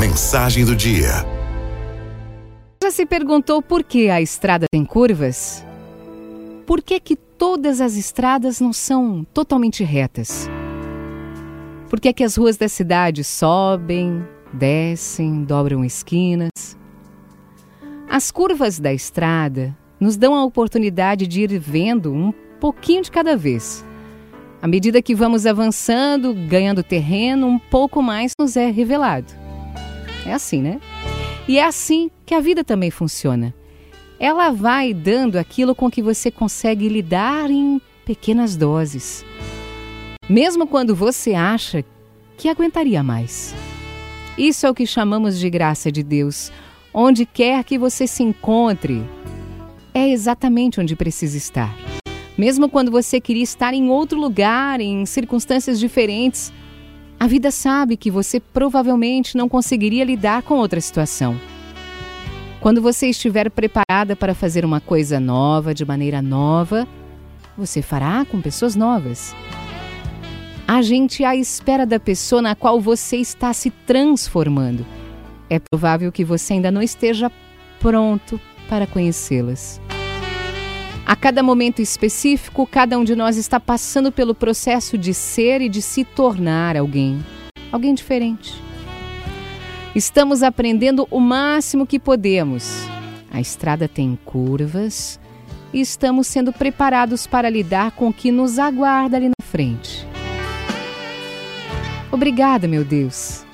Mensagem do dia. Já se perguntou por que a estrada tem curvas? Por que que todas as estradas não são totalmente retas? Por que que as ruas da cidade sobem, descem, dobram esquinas? As curvas da estrada nos dão a oportunidade de ir vendo um pouquinho de cada vez. À medida que vamos avançando, ganhando terreno, um pouco mais nos é revelado. É assim, né? E é assim que a vida também funciona. Ela vai dando aquilo com que você consegue lidar em pequenas doses. Mesmo quando você acha que aguentaria mais. Isso é o que chamamos de graça de Deus. Onde quer que você se encontre, é exatamente onde precisa estar. Mesmo quando você queria estar em outro lugar, em circunstâncias diferentes, a vida sabe que você provavelmente não conseguiria lidar com outra situação. Quando você estiver preparada para fazer uma coisa nova, de maneira nova, você fará com pessoas novas. A gente à espera da pessoa na qual você está se transformando. É provável que você ainda não esteja pronto para conhecê-las. A cada momento específico, cada um de nós está passando pelo processo de ser e de se tornar alguém, alguém diferente. Estamos aprendendo o máximo que podemos. A estrada tem curvas e estamos sendo preparados para lidar com o que nos aguarda ali na frente. Obrigada, meu Deus,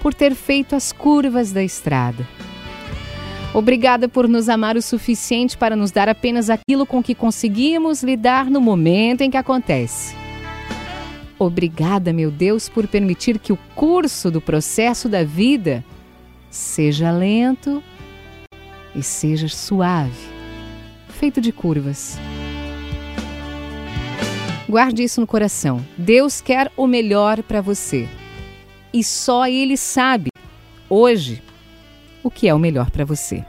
por ter feito as curvas da estrada Obrigada por nos amar o suficiente para nos dar apenas aquilo com que conseguimos lidar no momento em que acontece. Obrigada, meu Deus, por permitir que o curso do processo da vida seja lento e seja suave, feito de curvas. Guarde isso no coração. Deus quer o melhor para você. E só Ele sabe, hoje, o que é o melhor para você.